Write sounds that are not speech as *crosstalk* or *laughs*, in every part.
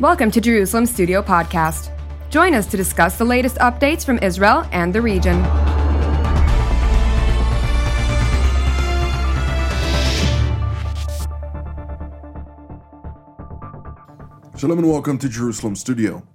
Welcome to Jerusalem Studio Podcast. Join us to discuss the latest updates from Israel and the region. Shalom and welcome to Jerusalem Studio.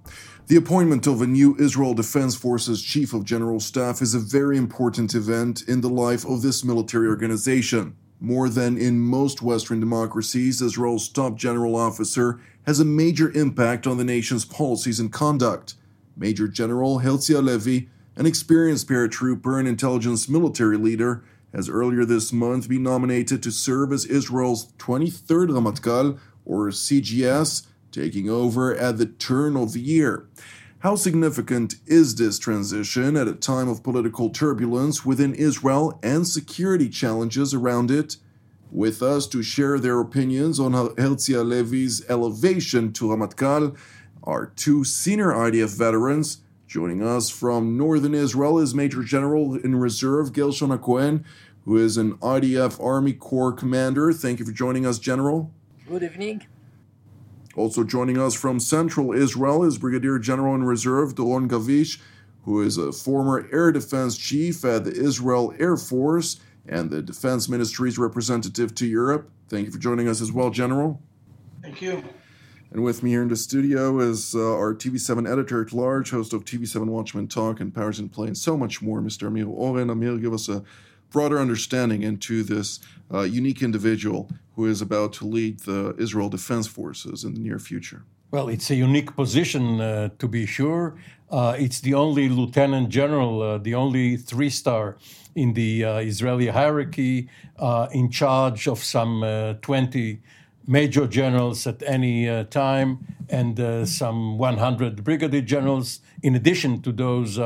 The appointment of a new Israel Defense Forces Chief of General Staff is a very important event in the life of this military organization. More than in most Western democracies, Israel's top general officer has a major impact on the nation's policies and conduct. Major General Herzi Halevi, an experienced paratrooper and intelligence military leader, has earlier this month been nominated to serve as Israel's 23rd Ramatkal, or CGS, taking over at the turn of the year. How significant is this transition at a time of political turbulence within Israel and security challenges around it? With us to share their opinions on Herzi Halevi's elevation to Ramatkal are two senior IDF veterans. Joining us from northern Israel is Major General in Reserve Gershon Cohen, who is an IDF Army Corps commander. Thank you for joining us, General. Good evening. Also joining us from Central Israel is Brigadier General in Reserve Doron Gavish, who is a former air defense chief at the Israel Air Force and the Defense Ministry's representative to Europe. Thank you for joining us as well, General. Thank you. And with me here in the studio is uh, our TV7 editor at large, host of TV7 Watchmen Talk and Powers in Play, and so much more, Mr. Amir Oren. Amir, give us a broader understanding into this uh, unique individual who is about to lead the Israel Defense Forces in the near future. Well, it's a unique position uh, to be sure. Uh, it's the only lieutenant general, uh, the only three star in the uh, Israeli hierarchy, uh, in charge of some 20 major generals at any time and some 100 brigadier generals, in addition to those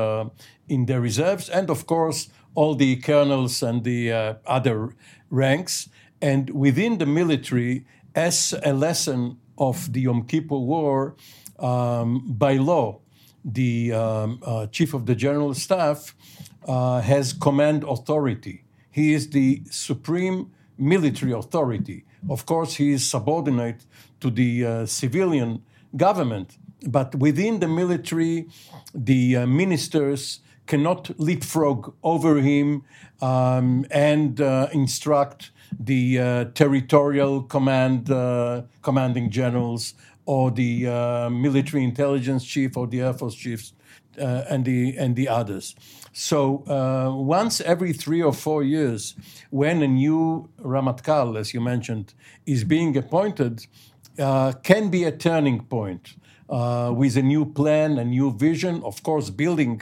in the reserves, and of course, all the colonels and the uh, other ranks. And within the military, as a lesson of the Yom Kippur War, um, by law, the um, uh, chief of the general staff uh, has command authority. He is the supreme military authority. Of course, he is subordinate to the uh, civilian government, but within the military, the uh, ministers cannot leapfrog over him um, and uh, instruct the uh, territorial command uh, commanding generals or the uh, military intelligence chief or the air force chiefs uh, and the and the others. So uh, once every three or four years, when a new Ramatkal, as you mentioned, is being appointed, can be a turning point. Uh, with a new plan, a new vision, of course, building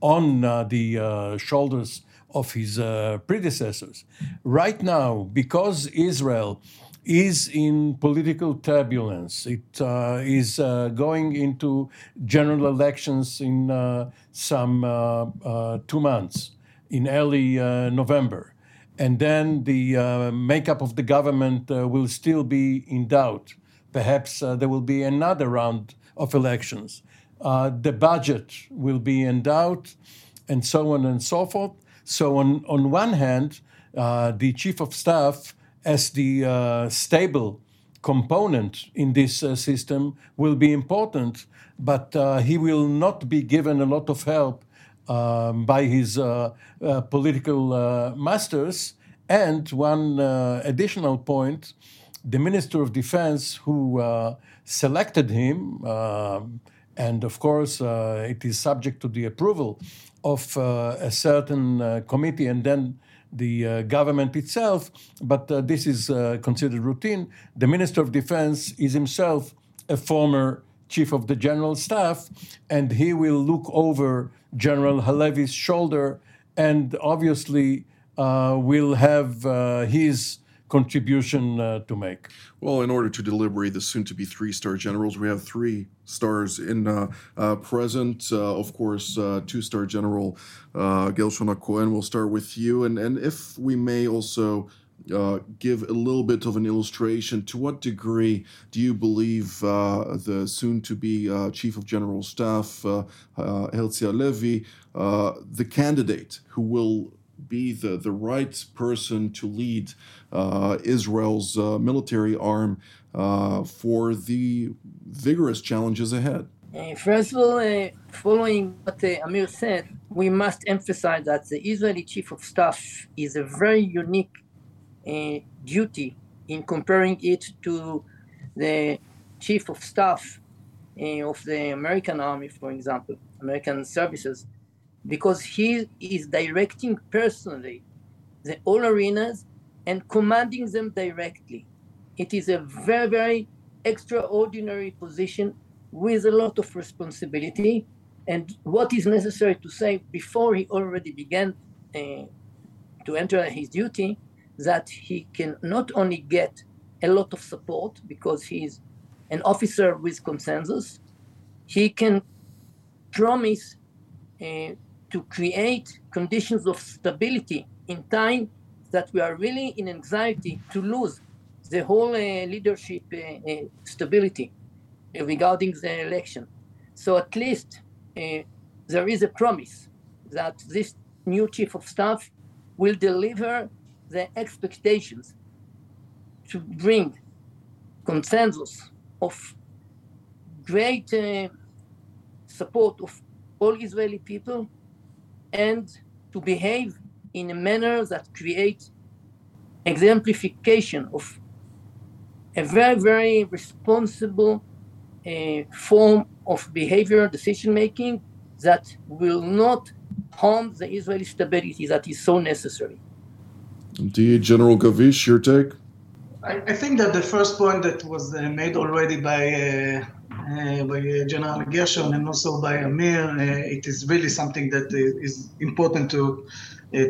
on uh, the uh, shoulders of his uh, predecessors. Right now, because Israel is in political turbulence. It uh, is uh, going into general elections in uh, some two months, in early November. And then the makeup of the government will still be in doubt. Perhaps there will be another round of elections uh, the budget will be in doubt, and so on and so forth. So, on, on one hand, uh, the chief of staff, as the uh, stable component in this uh, system, will be important, but uh, he will not be given a lot of help um, by his uh, political masters. And one additional point the Minister of Defense, who selected him, um, and of course, uh, it is subject to the approval of uh, a certain uh, committee and then the uh, government itself. But uh, this is uh, considered routine. The Minister of Defense is himself a former chief of the general staff, and he will look over General Halevi's shoulder and obviously will have his contribution uh, to make? Well, in order to deliberate the soon to be three star generals, we have three stars in uh, uh, present. Uh, of course, uh, two star general uh, Gershon Cohen. We'll start with you. And, and if we may also. Uh, give a little bit of an illustration. To what degree do you believe uh, the soon to be uh, Chief of General Staff, uh, Herzi Halevi, the candidate who will be the, the right person to lead uh, Israel's uh, military arm uh, for the vigorous challenges ahead? First of all, uh, following what uh, Amir said, we must emphasize that the Israeli chief of staff is a very unique duty in comparing it to the chief of staff of the American Army, for example, American services, because he is directing personally the all arenas and commanding them directly. It is a very, very extraordinary position with a lot of responsibility. And what is necessary to say before he already began uh, to enter his duty, that he can not only get a lot of support because he is an officer with consensus, he can promise uh, to create conditions of stability in time that we are really in anxiety to lose the whole uh, leadership uh, uh stability regarding the election. So at least there is a promise that this new chief of staff will deliver the expectations to bring consensus of great uh, support of all Israeli people and to behave in a manner that creates exemplification of a very, very responsible uh, form of behavior decision making that will not harm the Israeli stability that is so necessary. Indeed, General Gavish, your take? I, I think that the first point that was uh, made already by uh, uh, by uh, General Gershon and also by Amir, uh, it is really something that is important to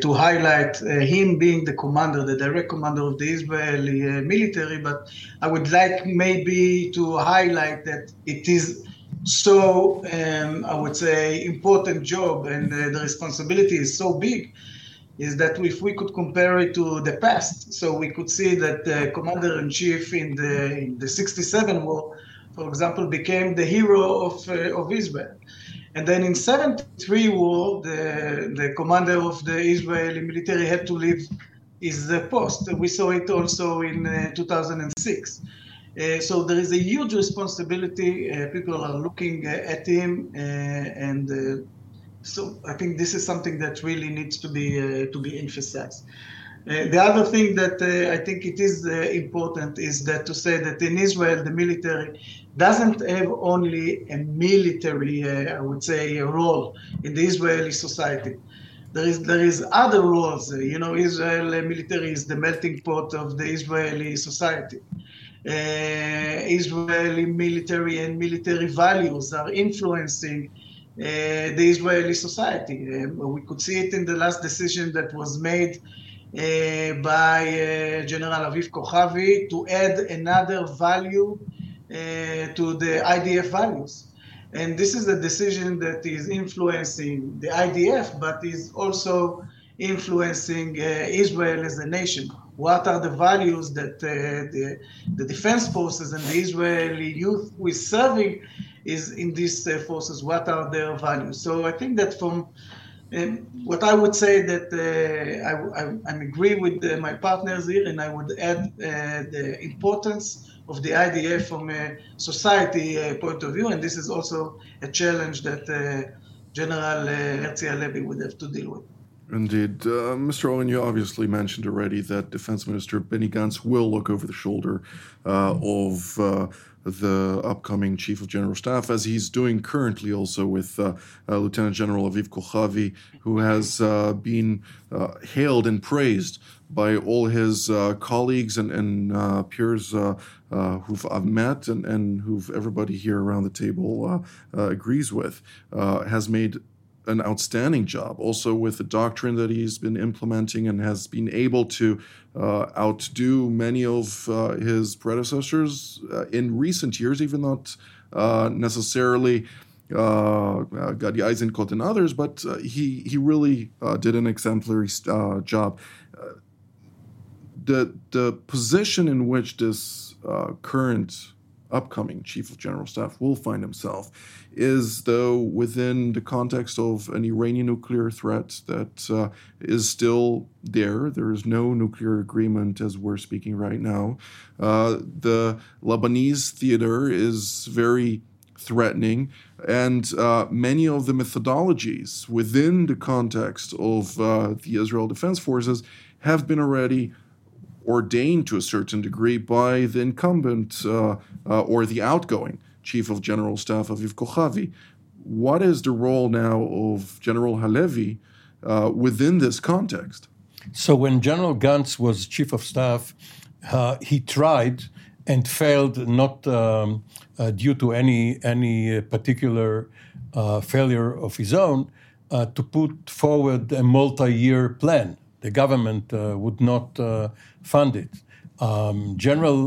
to highlight him being the commander, the direct commander of the Israeli military. But I would like maybe to highlight that it is so um, I would say important job and uh, the responsibility is so big is that if we could compare it to the past so we could see that the commander in chief in the in the 67 war for example, became the hero of, uh, of Israel. And then in 73 war, the, the commander of the Israeli military had to leave his uh, post. We saw it also in uh, 2006. Uh, so there is a huge responsibility. Uh, people are looking uh, at him, and so I think this is something that really needs to be to be emphasized. Uh, the other thing that uh, I think it is uh, important is that to say that in Israel the military doesn't have only a military, uh, I would say, role in the Israeli society. There is there is other roles. Uh, you know, Israel military is the melting pot of the Israeli society. Israeli military and military values are influencing the Israeli society. we could see it in the last decision that was made uh, by uh, General Aviv Kochavi to add another value uh, to the IDF values. And this is a decision that is influencing the IDF, but is also influencing Israel as a nation what are the values that uh, the, the defense forces and the Israeli youth who is serving is in these uh, forces, what are their values. So I think that from and what I would say that uh, I, I, I, agree with my partners here, and I would add the importance of the IDF from a society point of view, and this is also a challenge that General uh, Herzi Halevi would have to deal with. Indeed. Uh, Mr. Oren, you obviously mentioned already that Defense Minister Benny Gantz will look over the shoulder uh, of uh, the upcoming Chief of General Staff, as he's doing currently also with uh, uh, Lieutenant General Aviv Kochavi, who has uh, been uh, hailed and praised by all his uh, colleagues and, and uh, peers who've I've met and, and who've everybody here around the table agrees with, has made an outstanding job also with the doctrine that he's been implementing and has been able to uh, outdo many of uh, his predecessors uh, in recent years, even not uh, necessarily uh, uh, Gadi Eisenkot and others, but he, he really did an exemplary job. the, the position in which this current upcoming chief of general staff will find himself is, though, within the context of an Iranian nuclear threat that uh, is still there. There is no nuclear agreement as we're speaking right now. Uh, the Lebanese theater is very threatening, and uh, many of the methodologies within the context of uh, the Israel Defense Forces have been already ordained to a certain degree by the incumbent uh, uh, or the outgoing Chief of General Staff Aviv Kochavi. What is the role now of General Halevi uh, within this context? So, when General Gantz was Chief of Staff, uh, he tried and failed, not um, uh, due to any any particular uh, failure of his own, to put forward a multi-year plan. The government uh, would not fund it. Um, General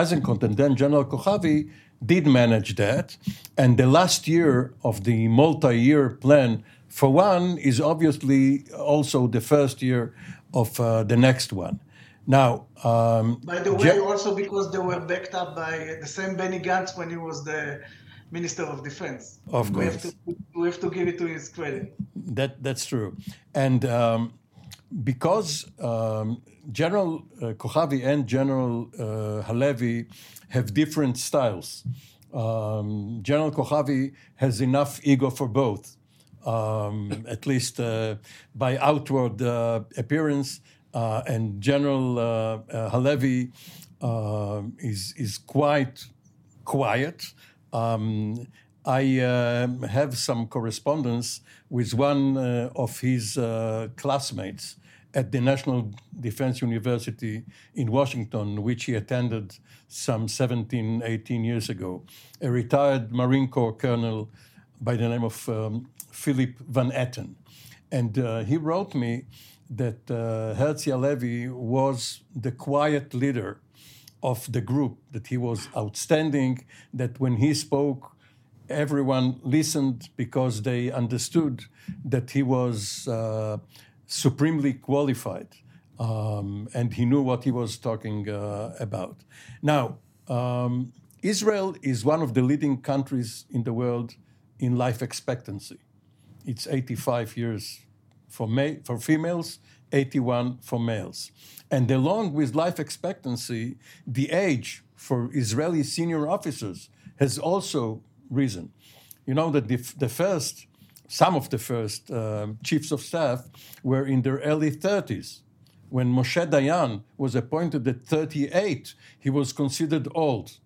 Eisenkot and then General Kochavi did manage that. And the last year of the multi year plan, for one, is obviously also the first year of uh, the next one. Now, um, by the way, Je- also because they were backed up by the same Benny Gantz when he was the Minister of Defense. Of course, we have to, we have to give it to his credit. That that's true, and um, because um, General uh, Kochavi and General uh, Halevi have different styles. Um, General Kochavi has enough ego for both, um, at least uh, by outward uh, appearance, uh, and General uh, uh, Halevi is is quite quiet. Um, I um, have some correspondence with one of his classmates at the National Defense University in Washington, which he attended some 17, 18 years ago, a retired Marine Corps colonel by the name of um, Philip Van Etten. And uh, he wrote me that uh, Herzi Halevi was the quiet leader of the group, that he was outstanding, that when he spoke, everyone listened because they understood that he was uh, supremely qualified, um, and he knew what he was talking uh, about. Now, um, Israel is one of the leading countries in the world in life expectancy. It's 85 years for, ma- for females, 81 for males. And along with life expectancy, the age for Israeli senior officers has also risen. You know that the, the first some of the first um, chiefs of staff were in their early 30s. When Moshe Dayan was appointed at 38, he was considered old.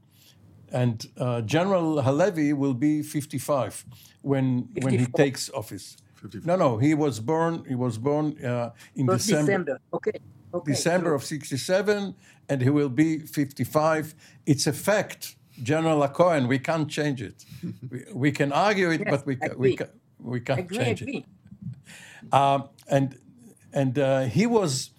And uh, General Halevi will be 55 when, when he takes office. 55. No, no, he was born. He was born uh, in December. December. Okay. okay. December of '67, and he will be 55. It's a fact, General Cohen. We can't change it. *laughs* we, we, can argue it, yes, but we, we, we can't agree, change agree. it. Um, and and uh, he was,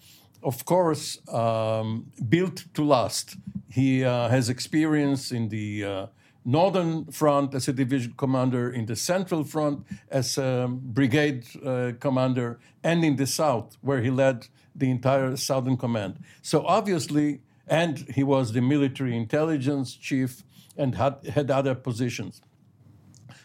of course, um, built to last. He uh, has experience in the uh, northern front as a division commander, in the central front as a brigade uh, commander, and in the south, where he led the entire southern command. So obviously, and he was the military intelligence chief and had, had other positions.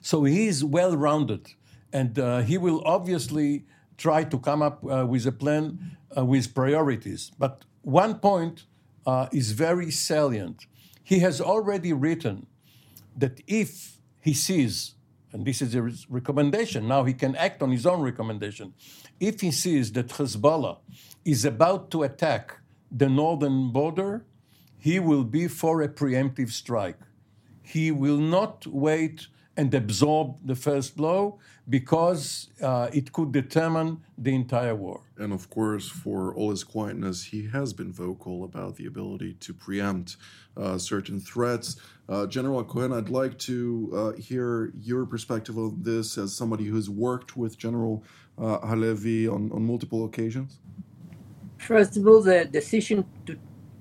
So he is well rounded and uh, he will obviously try to come up uh, with a plan uh, with priorities. But one point uh, is very salient. He has already written that if he sees, and this is a recommendation, now he can act on his own recommendation. If he sees that Hezbollah is about to attack the northern border, he will be for a preemptive strike. He will not wait and absorb the first blow because uh, it could determine the entire war. And of course, for all his quietness, he has been vocal about the ability to preempt uh, certain threats. Uh, General Cohen, I'd like to uh, hear your perspective on this as somebody who's worked with General uh, Halevi on, on multiple occasions. First of all, the decision to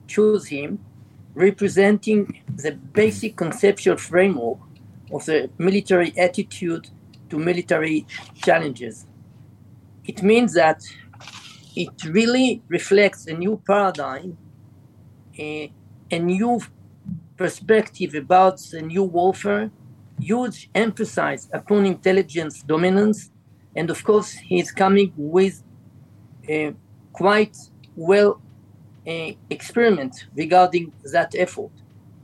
choose him representing the basic conceptual framework of the military attitude to military challenges. It means that it really reflects a new paradigm, a, a new perspective about the new warfare, huge emphasis upon intelligence dominance, and of course, he's coming with a quite well uh, experiment regarding that effort.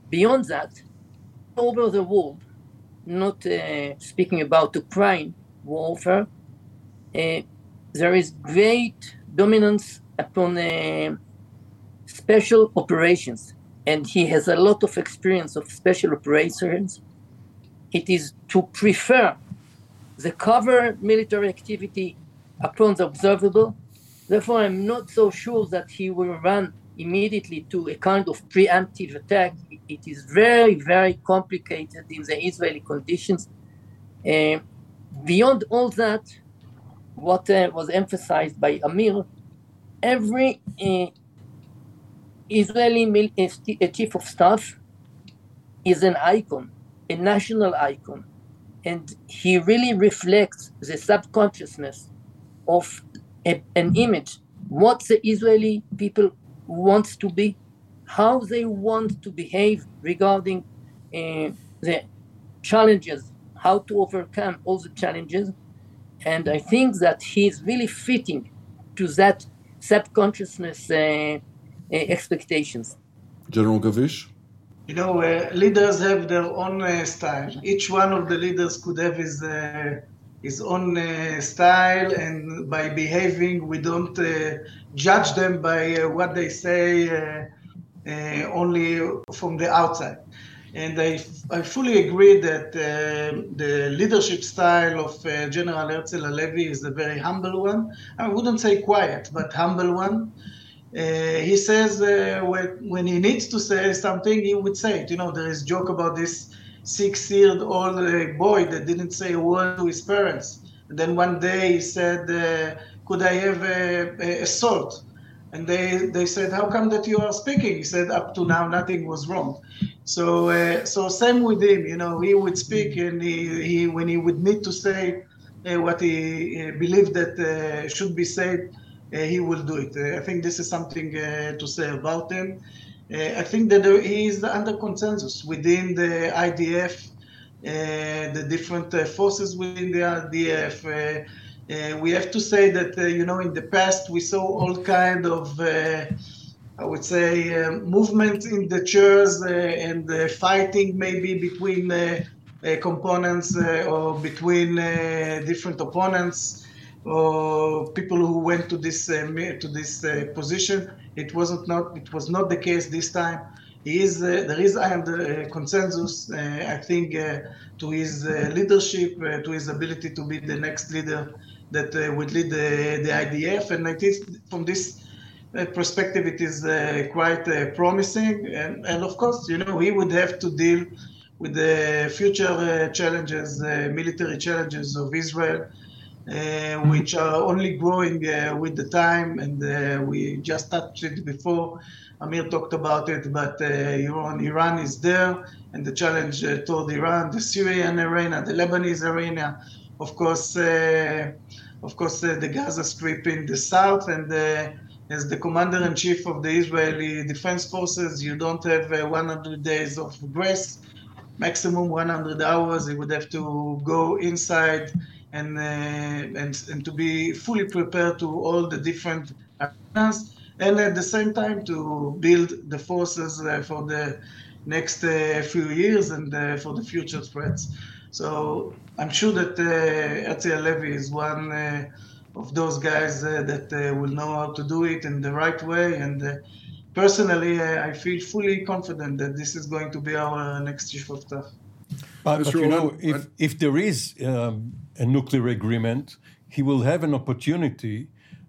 Beyond that, over the world, not uh, speaking about Ukraine warfare, uh, there is great dominance upon uh, special operations, and he has a lot of experience of special operations. It is to prefer the cover military activity upon the observable. Therefore, I'm not so sure that he will run immediately to a kind of preemptive attack. It is very, very complicated in the Israeli conditions. Uh, beyond all that, what uh, was emphasized by Amir, every uh, Israeli mil- uh, chief of staff is an icon, a national icon, and he really reflects the subconsciousness of a, an image, what the Israeli people want to be, how they want to behave regarding uh, the challenges, how to overcome all the challenges. And I think that he's really fitting to that subconsciousness uh, uh, expectations. General Gavish? You know, uh, leaders have their own uh, style. Each one of the leaders could have his uh, his own uh, style, and by behaving, we don't uh, judge them by uh, what they say only from the outside. And I, I fully agree that the leadership style of General Herzi Halevi is a very humble one. I wouldn't say quiet, but humble one. Uh, he says uh, when, when he needs to say something, he would say it. You know, there is joke about this six-year-old uh, boy that didn't say a word to his parents. And then one day he said, uh, "Could I have a, a, salt?" And they they said, "How come that you are speaking?" He said, "Up to now, nothing was wrong." So uh, so same with him. You know, he would speak, and he, he when he would need to say uh, what he believed that uh, should be said, uh, he will do it. I think this is something to say about him. Uh, I think that there is under consensus within the IDF, uh, the different uh, forces within the IDF. we have to say that you know in the past we saw all kind of I would say uh, movement in the chairs uh, and uh, fighting maybe between components or between different opponents people who went to this to this position. It wasn't not it was not the case this time. He is uh, there is I am the uh, consensus. Uh, I think uh, to his uh, leadership, uh, to his ability to be the next leader that would lead the, the IDF, and I think from this perspective, it is quite promising. And, and of course, you know, he would have to deal with the future challenges, military challenges of Israel uh, which are only growing uh, with the time. And uh, we just touched it before. Amir talked about it, but Iran, Iran is there, and the challenge toward Iran, the Syrian arena, the Lebanese arena, of course, of course, the Gaza Strip in the south, and as the commander in chief of the Israeli Defense Forces, you don't have uh, 100 days of grace, maximum 100 hours. You would have to go inside and, uh, and, and to be fully prepared to all the different arenas, and at the same time to build the forces uh, for the next uh, few years and for the future threats. So I'm sure that uh, Herzi Halevi is one uh, of those guys uh, that uh, will know how to do it in the right way. And personally, I feel fully confident that this is going to be our next chief of staff. But, but you know, if, if there is um, a nuclear agreement, he will have an opportunity.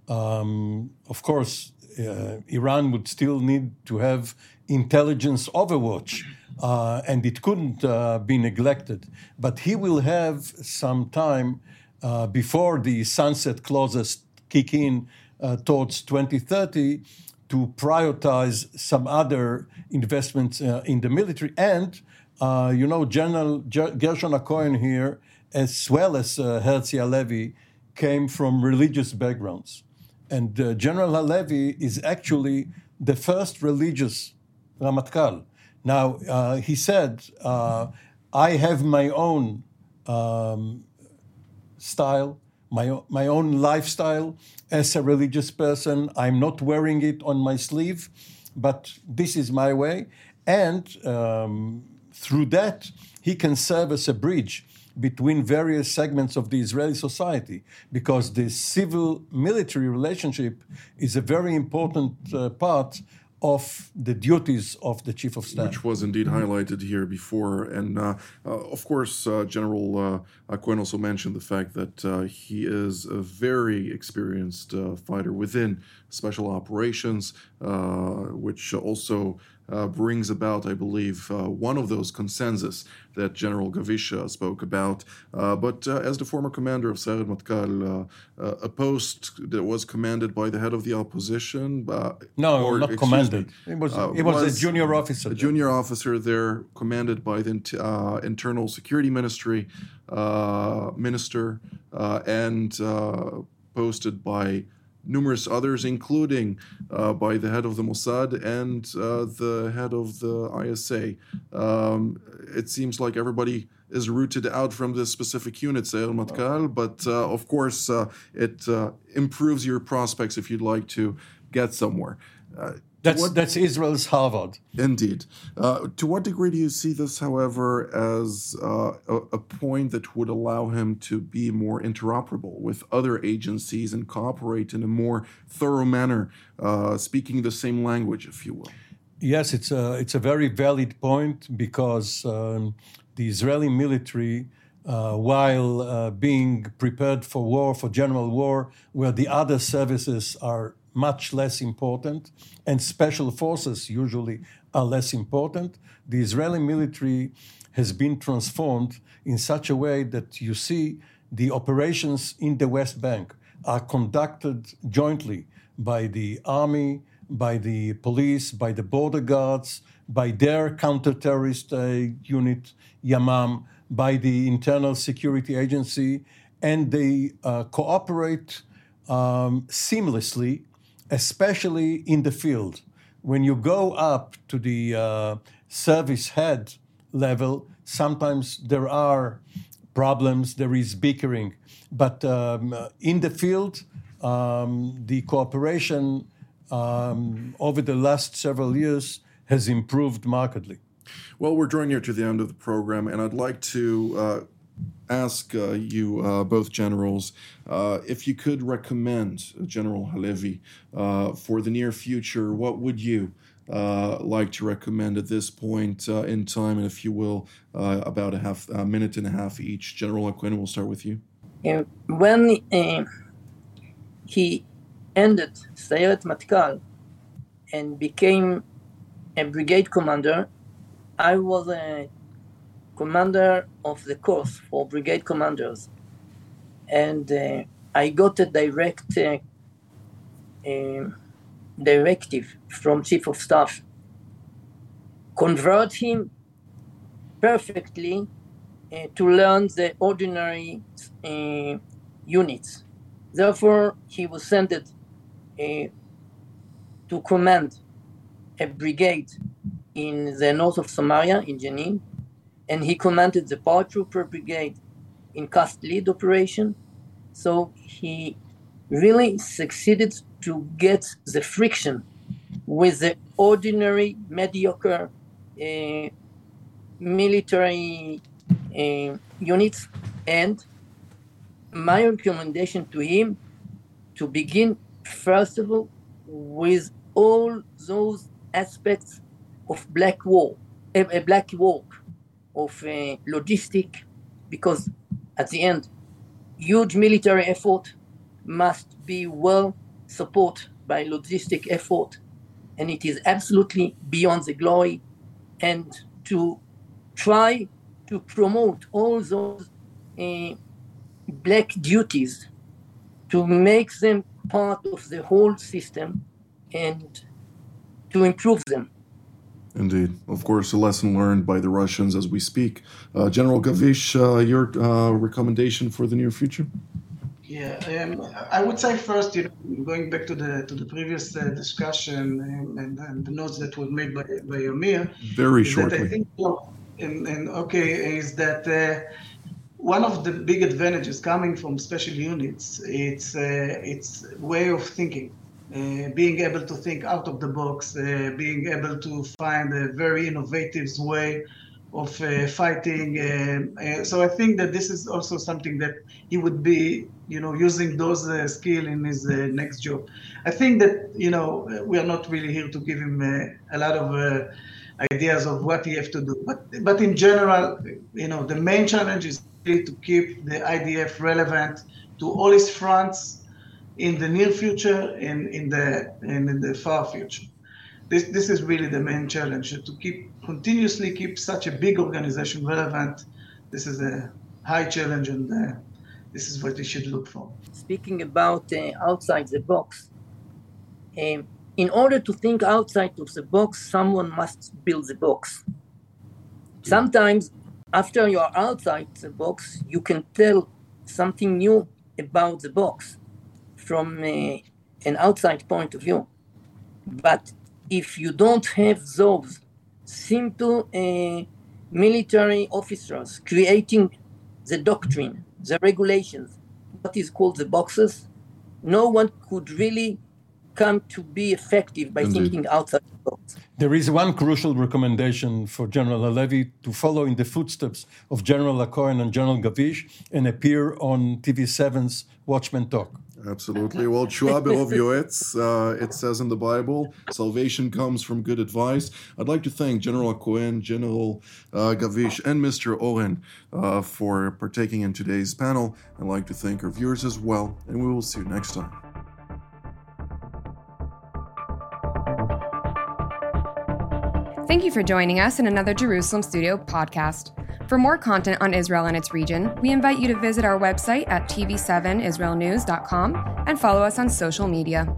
Um, of course, uh, Iran would still need to have intelligence overwatch, uh, and it couldn't uh, be neglected. But he will have some time uh, before the sunset clauses kick in uh, towards 2030 to prioritize some other investments uh, in the military and you know, General Gershon Hacohen here, as well as uh, Herzi Halevi, came from religious backgrounds. And uh, General Halevi is actually the first religious Ramatkal. Now, uh, he said, uh, I have my own um, style, my, my own lifestyle as a religious person. I'm not wearing it on my sleeve, but this is my way. And um, through that, he can serve as a bridge between various segments of the Israeli society because the civil military relationship is a very important uh, part of the duties of the chief of staff. Which was indeed highlighted here before. And uh, uh, of course, uh, General uh, Cohen also mentioned the fact that uh, he is a very experienced uh, fighter within special operations, which also uh, brings about, I believe, uh, one of those consensus that General Gavish spoke about. Uh, but uh, as the former commander of Sayeret Matkal, uh, a post that was commanded by the head of the opposition. no, or, not commanded. Me, it was, it was, was, a junior officer. A junior officer there, commanded by the Internal Security Ministry minister and posted by numerous others, including uh, by the head of the Mossad and uh, the head of the ISA. Um, it seems like everybody is rooted out from this specific unit, Sayeret Matkal, but uh, of course uh, it uh, improves your prospects if you'd like to get somewhere. That's what, that's Israel's Harvard. Indeed. Uh, to what degree do you see this, however, as uh, a, a, point that would allow him to be more interoperable with other agencies and cooperate in a more thorough manner, uh, speaking the same language, if you will? Yes, it's a it's a very valid point because um, the Israeli military. Uh, while uh, being prepared for war, for general war, where the other services are much less important, and special forces usually are less important. The Israeli military has been transformed in such a way that you see the operations in the West Bank are conducted jointly by the army, by the police, by the border guards, by their counter-terrorist uh, unit, Yamam, by the Internal Security Agency, and they uh, cooperate um, seamlessly especially in the field. When you go up to the uh, service head level, sometimes there are problems, there is bickering. But um, in the field, um, the cooperation um, over the last several years has improved markedly. Well, we're drawing near to the end of the program, and I'd like to uh, ask uh, you uh, both generals uh, if you could recommend General Halevi uh, for the near future. What would you uh, like to recommend at this point uh, in time, and if you will, about a half a minute and a half each. General Hacohen, we'll start with you. when he ended Sayeret Matkal and became a brigade commander, I was a commander of the course for brigade commanders. And uh, I got a direct uh, uh, directive from chief of staff. Convert him perfectly uh, to learn the ordinary uh, units. Therefore, he was sent uh, to command a brigade in the north of Samaria, in Jenin, and he commanded the paratrooper brigade in cast lead operation. So he really succeeded to get the friction with the ordinary mediocre uh, military uh, units and my recommendation to him to begin first of all with all those aspects of black war a, a black work of uh, logistic, because at the end, huge military effort must be well supported by logistic effort, and it is absolutely beyond the glory. And to try to promote all those uh, black duties to make them part of the whole system and to improve them. Indeed. Of course, a lesson learned by the Russians as we speak. Uh, General Gavish, uh, your uh, recommendation for the near future? Yeah, um, I would say first, you know, going back to the to the previous uh, discussion and, and, and, the notes that were made by by Amir. Very shortly. I think, and, and okay, is that uh, one of the big advantages coming from special units, it's uh, it's way of thinking. Uh, being able to think out of the box, uh, being able to find a very innovative way of uh, fighting. Uh, so I think that this is also something that he would be, you know, using those uh, skill in his uh, next job. I think that you know we are not really here to give him a lot of ideas of what he have to do, but but in general, you know, the main challenge is to keep the IDF relevant to all its fronts in the near future and in the and in the far future. This this is really the main challenge to keep continuously keep such a big organization relevant. This is a high challenge, and uh, this is what we should look for. Speaking about uh, outside the box, um, in order to think outside of the box, someone must build the box. Sometimes, after you are outside the box, you can tell something new about the box from an outside point of view. But if you don't have those simple uh, military officers creating the doctrine, the regulations, what is called the boxes, no one could really come to be effective by Indeed. thinking outside the box. There is one crucial recommendation for General Halevi to follow in the footsteps of General Cohen and General Gavish and appear on TV7's Watchmen Talk. Absolutely. Well, Shua Berov Yoetz, uh, it says in the Bible, salvation comes from good advice. I'd like to thank General Cohen, General uh, Gavish, and Mr. Oren uh, for partaking in today's panel. I'd like to thank our viewers as well, and we will see you next time. Thank you for joining us in another Jerusalem Studio podcast. For more content on Israel and its region, we invite you to visit our website at tv7israelnews.com and follow us on social media.